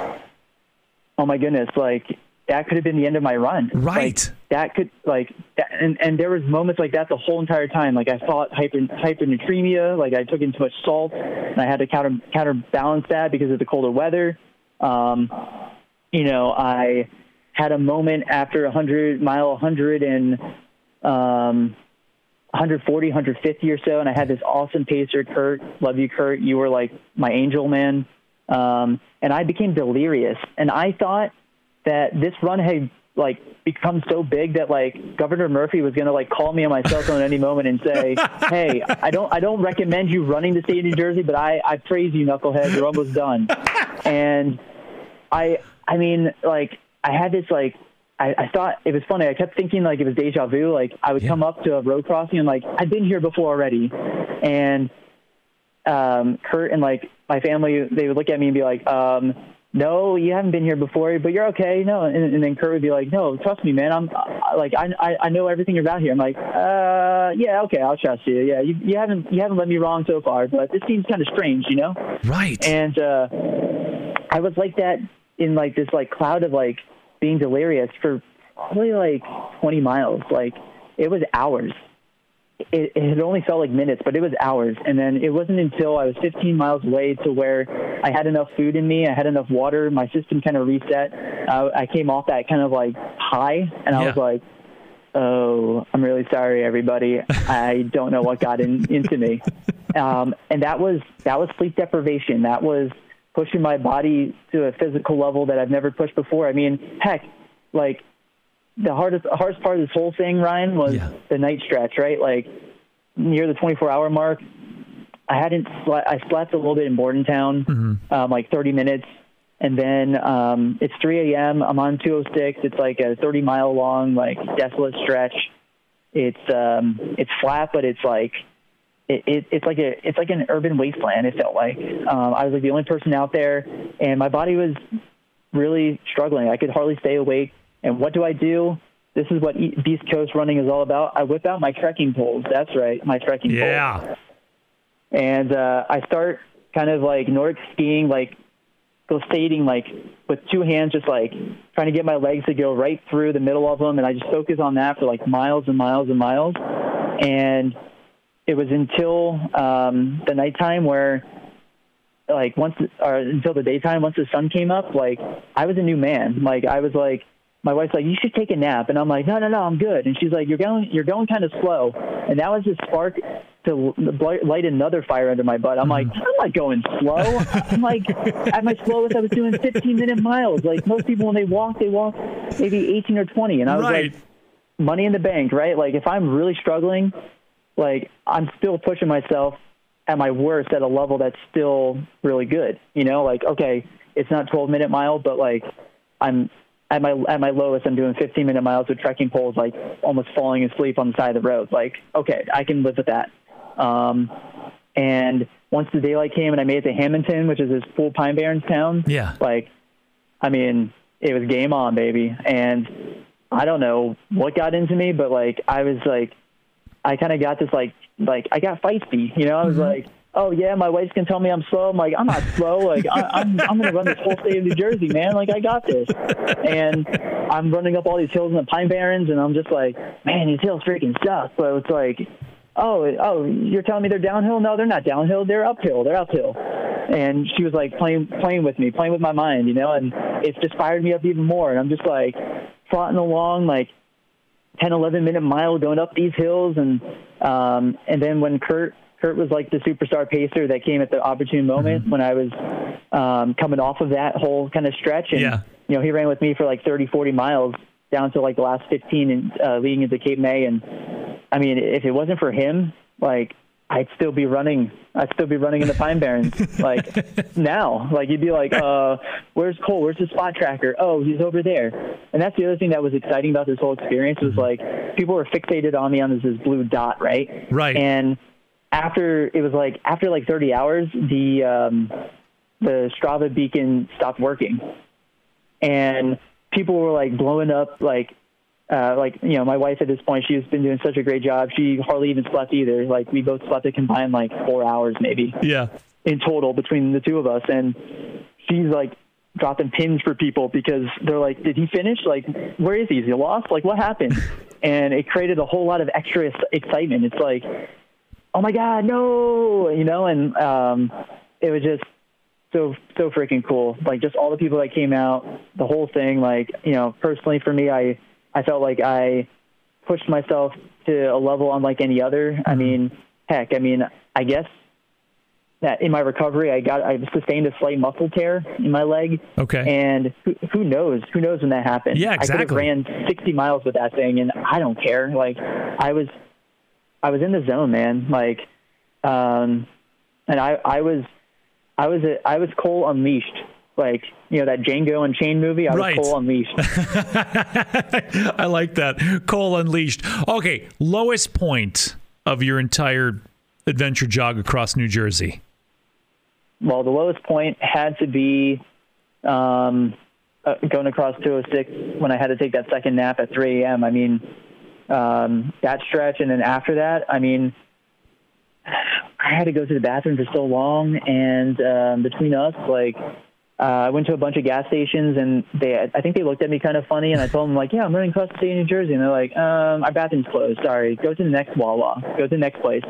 oh my goodness, like that could have been the end of my run. Right. Like, that could like, that, and and there was moments like that the whole entire time. Like I fought hyper hypernatremia. Like I took in too much salt, and I had to counter counterbalance that because of the colder weather. Um, you know, I had a moment after a hundred mile, hundred and um, 140, 150 or so, and I had this awesome pacer, Kurt. Love you, Kurt. You were like my angel, man. Um, and I became delirious. And I thought that this run had like become so big that like Governor Murphy was gonna like call me on my cell phone at any moment and say, "Hey, I don't I don't recommend you running the state of New Jersey, but I I praise you, knucklehead. You're almost done." and I I mean like I had this like I, I thought it was funny. I kept thinking like it was deja vu. Like I would yeah. come up to a road crossing and like I'd been here before already, and um, Kurt and like my family, they would look at me and be like, um, no, you haven't been here before, but you're okay. No. And, and then Kurt would be like, no, trust me, man. I'm like, I, I, I know everything about here. I'm like, uh, yeah, okay. I'll trust you. Yeah. You, you haven't, you haven't led me wrong so far, but this seems kind of strange, you know? Right. And, uh, I was like that in like this like cloud of like being delirious for probably like 20 miles. Like it was hours it, it only felt like minutes, but it was hours. And then it wasn't until I was 15 miles away to where I had enough food in me, I had enough water, my system kind of reset. Uh, I came off that kind of like high, and I yeah. was like, "Oh, I'm really sorry, everybody. I don't know what got in, into me." Um, and that was that was sleep deprivation. That was pushing my body to a physical level that I've never pushed before. I mean, heck, like the hardest hardest part of this whole thing, Ryan, was yeah. the night stretch. Right, like near the 24 hour mark. I hadn't I slept a little bit in Bordentown, mm-hmm. um, like 30 minutes, and then um, it's 3 a.m. I'm on 206. It's like a 30 mile long, like desolate stretch. It's um, it's flat, but it's like it, it, it's like a it's like an urban wasteland. It felt like um, I was like the only person out there, and my body was really struggling. I could hardly stay awake. And what do I do? this is what E- Beast Coast running is all about. I whip out my trekking poles. That's right, my trekking poles. Yeah. and uh, I start kind of like Nordic skiing, like go skating, like with two hands, just like trying to get my legs to go right through the middle of them, and I just focus on that for like miles and miles and miles. And it was until um, the nighttime where, like once or until the daytime, once the sun came up, like I was a new man. Like I was like. My wife's like, you should take a nap, and I'm like, no, no, no, I'm good. And she's like, you're going, you're going kind of slow, and that was the spark to light another fire under my butt. I'm like, mm-hmm. I'm not going slow. I'm like, at my slowest, I was doing 15 minute miles. Like most people, when they walk, they walk maybe 18 or 20, and I was Right. like, money in the bank, right? Like if I'm really struggling, like I'm still pushing myself at my worst at a level that's still really good. You know, like okay, it's not 12 minute mile, but like I'm at my at my lowest, I'm doing 15 minute miles with trekking poles, like almost falling asleep on the side of the road. Like okay, I can live with that. Um, and once the daylight came and I made it to Hammonton, which is this full Pine Barrens town, Yeah. like I mean, it was game on, baby. And I don't know what got into me, but like I was like, I kind of got this like, like I got feisty, you know. I was like, oh yeah, my wife's gonna tell me I'm slow. I'm like, I'm not slow. Like I, I'm, I'm gonna run this whole state of New Jersey, man. Like I got this. And I'm running up all these hills in the Pine Barrens, and I'm just like, man, these hills freaking suck. But it's like. Oh, oh! You're telling me they're downhill? No, they're not downhill. They're uphill. They're uphill. And she was like playing, playing with me, playing with my mind, you know. And it just fired me up even more. And I'm just like trotting along, like 10, 11 minute mile going up these hills. And um, and then when Kurt Kurt was like the superstar pacer that came at the opportune moment when I was um, coming off of that whole kind of stretch. And Yeah. you know, he ran with me for like 30, 40 miles down to like the last 15 and uh, leading into Cape May. And I mean, if it wasn't for him, like I'd still be running. I'd still be running in the Pine Barrens like now. Like you'd be like, uh, "Where's Cole? Where's the spot tracker? Oh, he's over there." And that's the other thing that was exciting about this whole experience was like people were fixated on me on this, this blue dot, right? Right. And after it was like after like 30 hours, the um, the Strava beacon stopped working, and people were like blowing up like uh, like you know my wife at this point she's been doing such a great job. She hardly even slept either. Like we both slept a combined like four hours maybe. Yeah. in total between the two of us. And she's like dropping pins for people because they're like did he finish? Like where is he? Is he lost? Like what happened? And it created a whole lot of extra excitement. It's like oh my god no you know and um it was just so so freaking cool. Like just all the people that came out the whole thing like you know personally for me i i felt like i pushed myself to a level unlike any other. I mean heck i mean i guess that in my recovery i got i sustained a slight muscle tear in my leg. Okay. and who, who knows who knows when that happened. Yeah, exactly. i could have ran 60 miles with that thing and i don't care. Like i was i was in the zone man like um and i i was i was a, i was cole unleashed like you know that django unchained movie i was Right. cole unleashed I like that. Cole Unleashed. Okay, lowest point of your entire adventure jog across New Jersey. well the lowest point had to be um uh, going across 206 when i had to take that second nap at 3 a.m i mean um that stretch and then after that i mean I had to go to the bathroom for so long, and um, between us, like, uh, I went to a bunch of gas stations, and they, I think they looked at me kind of funny, and I told them like, yeah, I'm running across the state of New Jersey, and they're like, um, our bathroom's closed. Sorry, go to the next Wawa, go to the next place.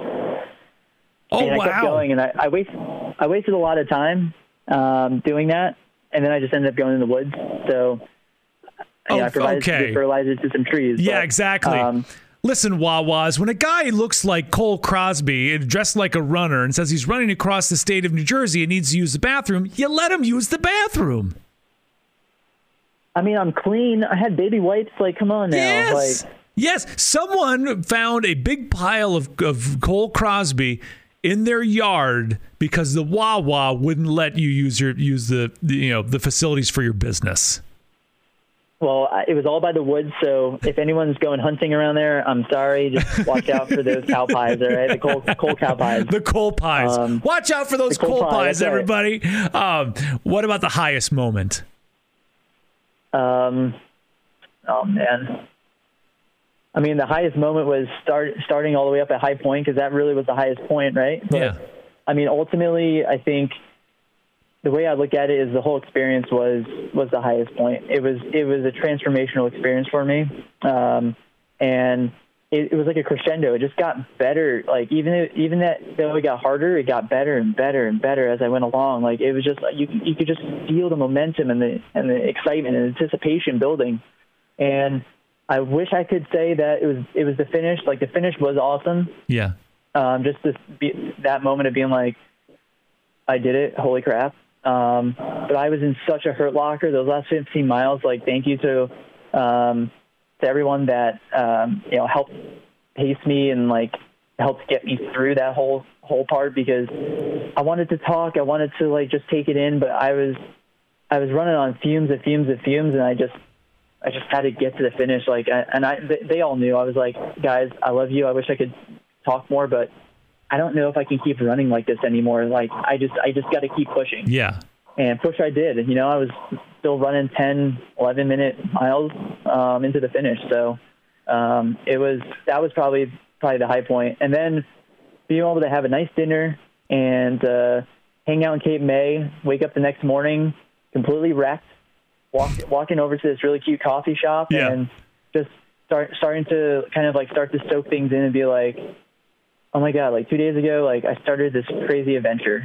Oh and I kept wow! going, and I, I waste, I wasted a lot of time um, doing that, and then I just ended up going in the woods. So, Oh, yeah, I provided okay. fertilizer to some trees. Yeah, but, exactly. um, Listen, Wawas, when a guy looks like Cole Crosby and dressed like a runner and says he's running across the state of New Jersey and needs to use the bathroom, you let him use the bathroom. I mean, I'm clean. I had baby wipes. Like, come on now. Yes. Like, yes. Someone found a big pile of, of Cole Crosby in their yard because the Wawa wouldn't let you use your use the, the you know the facilities for your business. Well, it was all by the woods, so if anyone's going hunting around there, I'm sorry. Just watch out for those cow pies, all right? The cold, cold cow pies. The coal pies. Um, Watch out for those coal coal pie, pies, that's right. everybody. Um, what about the highest moment? Um, oh man, I mean, the highest moment was start starting all the way up at High Point because that really was the highest point, right? But, yeah. I mean, ultimately, I think the way I look at it is the whole experience was was the highest point. It was it was a transformational experience for me, um, and it, it was like a crescendo. It just got better. Like even even that though it got harder, it got better and better and better as I went along. Like it was just you you could just feel the momentum and the and the excitement and anticipation building, and I wish I could say that it was it was the finish. Like the finish was awesome. Yeah. Um, just this that moment of being like, I did it. Holy crap. Um, but I was in such a hurt locker those last 15 miles. Like, thank you to um, to everyone that um, you know helped pace me and like helped get me through that whole whole part because I wanted to talk. I wanted to like just take it in, but I was I was running on fumes and fumes and fumes, and I just I just had to get to the finish. Like, and I, they all knew. I was like, guys, I love you. I wish I could talk more, but I don't know if I can keep running like this anymore. Like, I just, I just got to keep pushing. Yeah. And push I did. You know, I was still running 10, 11 minute miles um, into the finish. So um, it was, that was probably, probably the high point. And then being able to have a nice dinner and uh, hang out in Cape May, wake up the next morning completely wrecked, walk, walking over to this really cute coffee shop yeah. and just start starting to kind of like start to soak things in and be like, oh my god, like two days ago, like I started this crazy adventure,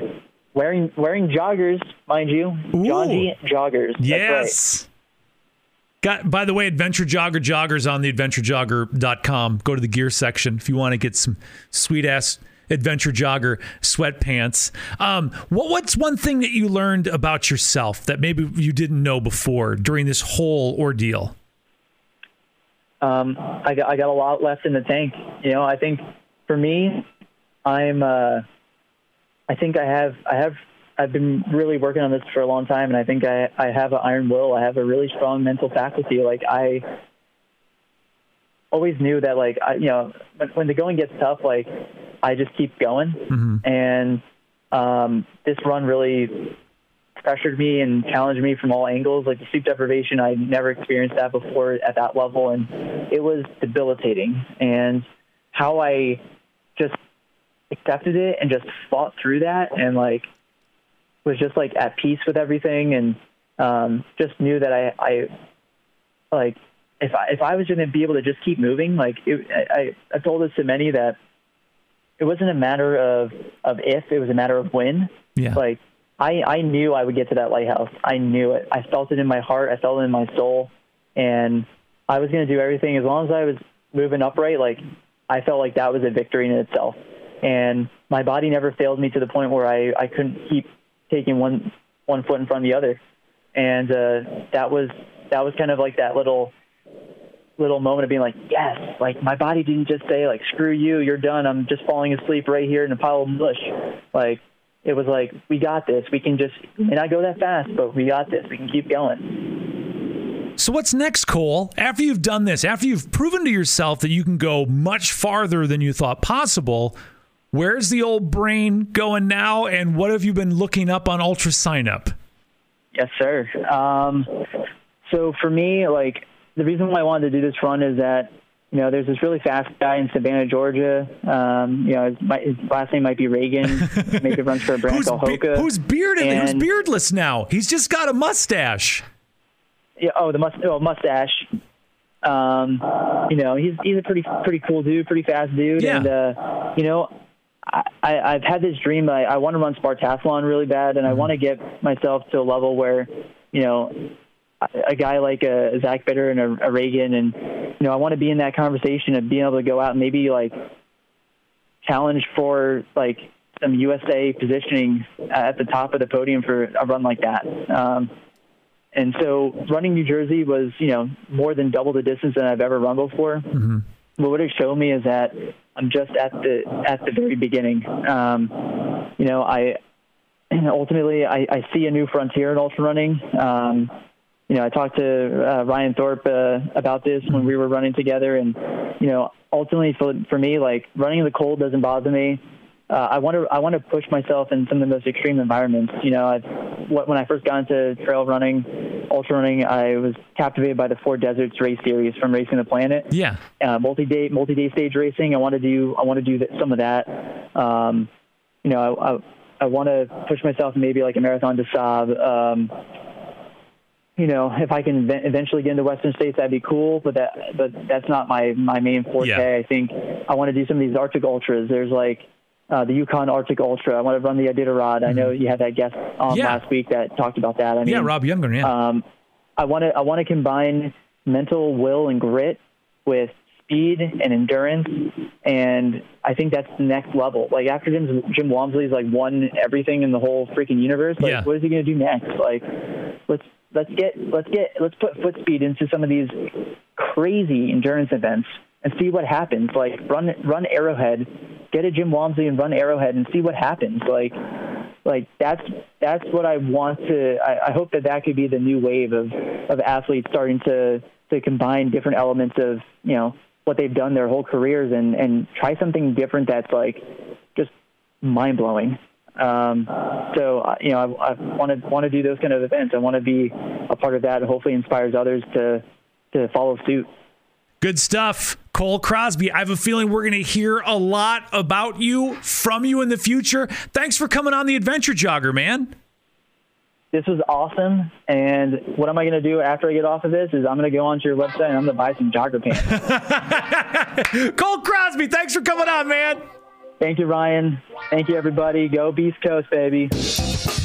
wearing wearing joggers, mind you, G joggers. Yes. Got, by the way, Adventure Jogger joggers on the adventurejogger.com. Go to the gear section if you want to get some sweet ass adventure jogger sweatpants. Um, what, what's one thing that you learned about yourself that maybe you didn't know before during this whole ordeal? Um, I got I got a lot left in the tank. You know, I think for me, I'm. Uh, I think I have I have I've been really working on this for a long time, and I think I I have an iron will. I have a really strong mental faculty. Like I always knew that like I, you know when the going gets tough, like I just keep going. Mm-hmm. And um, this run really pressured me and challenged me from all angles. Like the sleep deprivation, I never experienced that before at that level, and it was debilitating. And how I accepted it and just fought through that, and like was just like at peace with everything, and um, just knew that I, I like if I if I was going to be able to just keep moving, like it, I I told this to many that it wasn't a matter of of if, it was a matter of when. Yeah. Like I I knew I would get to that lighthouse. I knew it. I felt it in my heart. I felt it in my soul, and I was going to do everything as long as I was moving upright. Like I felt like that was a victory in itself, and my body never failed me to the point where I I couldn't keep taking one one foot in front of the other, and uh, that was that was kind of like that little little moment of being like, yes, like my body didn't just say like, screw you, you're done. I'm just falling asleep right here in a pile of mush. Like it was like, we got this. We can just may not go that fast, but we got this. We can keep going. So what's next, Cole? After you've done this, after you've proven to yourself that you can go much farther than you thought possible, where's the old brain going now? And what have you been looking up on UltraSignup? Yes, sir. Um, so for me, like the reason why I wanted to do this run is that you know there's this really fast guy in Savannah, Georgia. Um, you know his, his, last name might be Reagan. Maybe runs for a brand who's called Hoka. Be- who's bearded? And, who's beardless now? He's just got a mustache. Yeah. Oh, the must- oh, mustache. Um, you know he's he's a pretty pretty cool dude, pretty fast dude, yeah. and uh, you know. I, I've had this dream. I, I want to run Spartathlon really bad, and I mm-hmm. want to get myself to a level where, you know, a guy like a Zach Bitter and a, a Reagan, and you know, I want to be in that conversation of being able to go out and maybe like challenge for like some USA positioning at the top of the podium for a run like that. Um, and so running New Jersey was, you know, more than double the distance that I've ever run before. Mm-hmm. But what it showed me is that I'm just at the at the very beginning. Um, you know, I ultimately I, I see a new frontier in ultra running. Um, you know, I talked to uh, Ryan Thorpe uh, about this when we were running together, and you know, ultimately for for me, like running in the cold doesn't bother me. Uh, I want to I want to push myself in some of the most extreme environments. You know, I've, when I first got into trail running, ultra running, I was captivated by the Four Deserts race series from Racing the Planet. Yeah, uh, multi day multi day stage racing. I want to do I want to do that, some of that. Um, you know, I I, I want to push myself maybe like a marathon des Sables. Um, you know, if I can eventually get into Western states, that'd be cool. But that, but that's not my my main forte. Yeah. I think I want to do some of these Arctic ultras. There's like uh, the Yukon Arctic Ultra. I want to run the Iditarod. I know you had that guest on Yeah. last week that talked about that. I mean, yeah, Rob Younger. Yeah, um, I want to I want to combine mental will and grit with speed and endurance, and I think that's the next level. Like after Jim Jim Walmsley's like won everything in the whole freaking universe. Like Yeah. what is he going to do next? Like let's let's get let's get let's put foot speed into some of these crazy endurance events and see what happens. Like run run Arrowhead, get a Jim Walmsley and run Arrowhead and see what happens. Like like that's that's what I want to. I, I hope that that could be the new wave of of athletes starting to to combine different elements of you know what they've done their whole careers and and try something different that's like just mind blowing. Um, so uh, you know, I, I want to want to do those kind of events. I want to be a part of that, and hopefully inspires others to to follow suit. Good stuff. Cole Crosby. I have a feeling we're going to hear a lot about you from you in the future. Thanks for coming on the Adventure Jogger, man. This was awesome. And what am I going to do after I get off of this? Is I'm going to go onto your website and I'm going to buy some jogger pants. Cole Crosby, thanks for coming on, man. Thank you, Ryan. Thank you, everybody. Go Beast Coast, baby.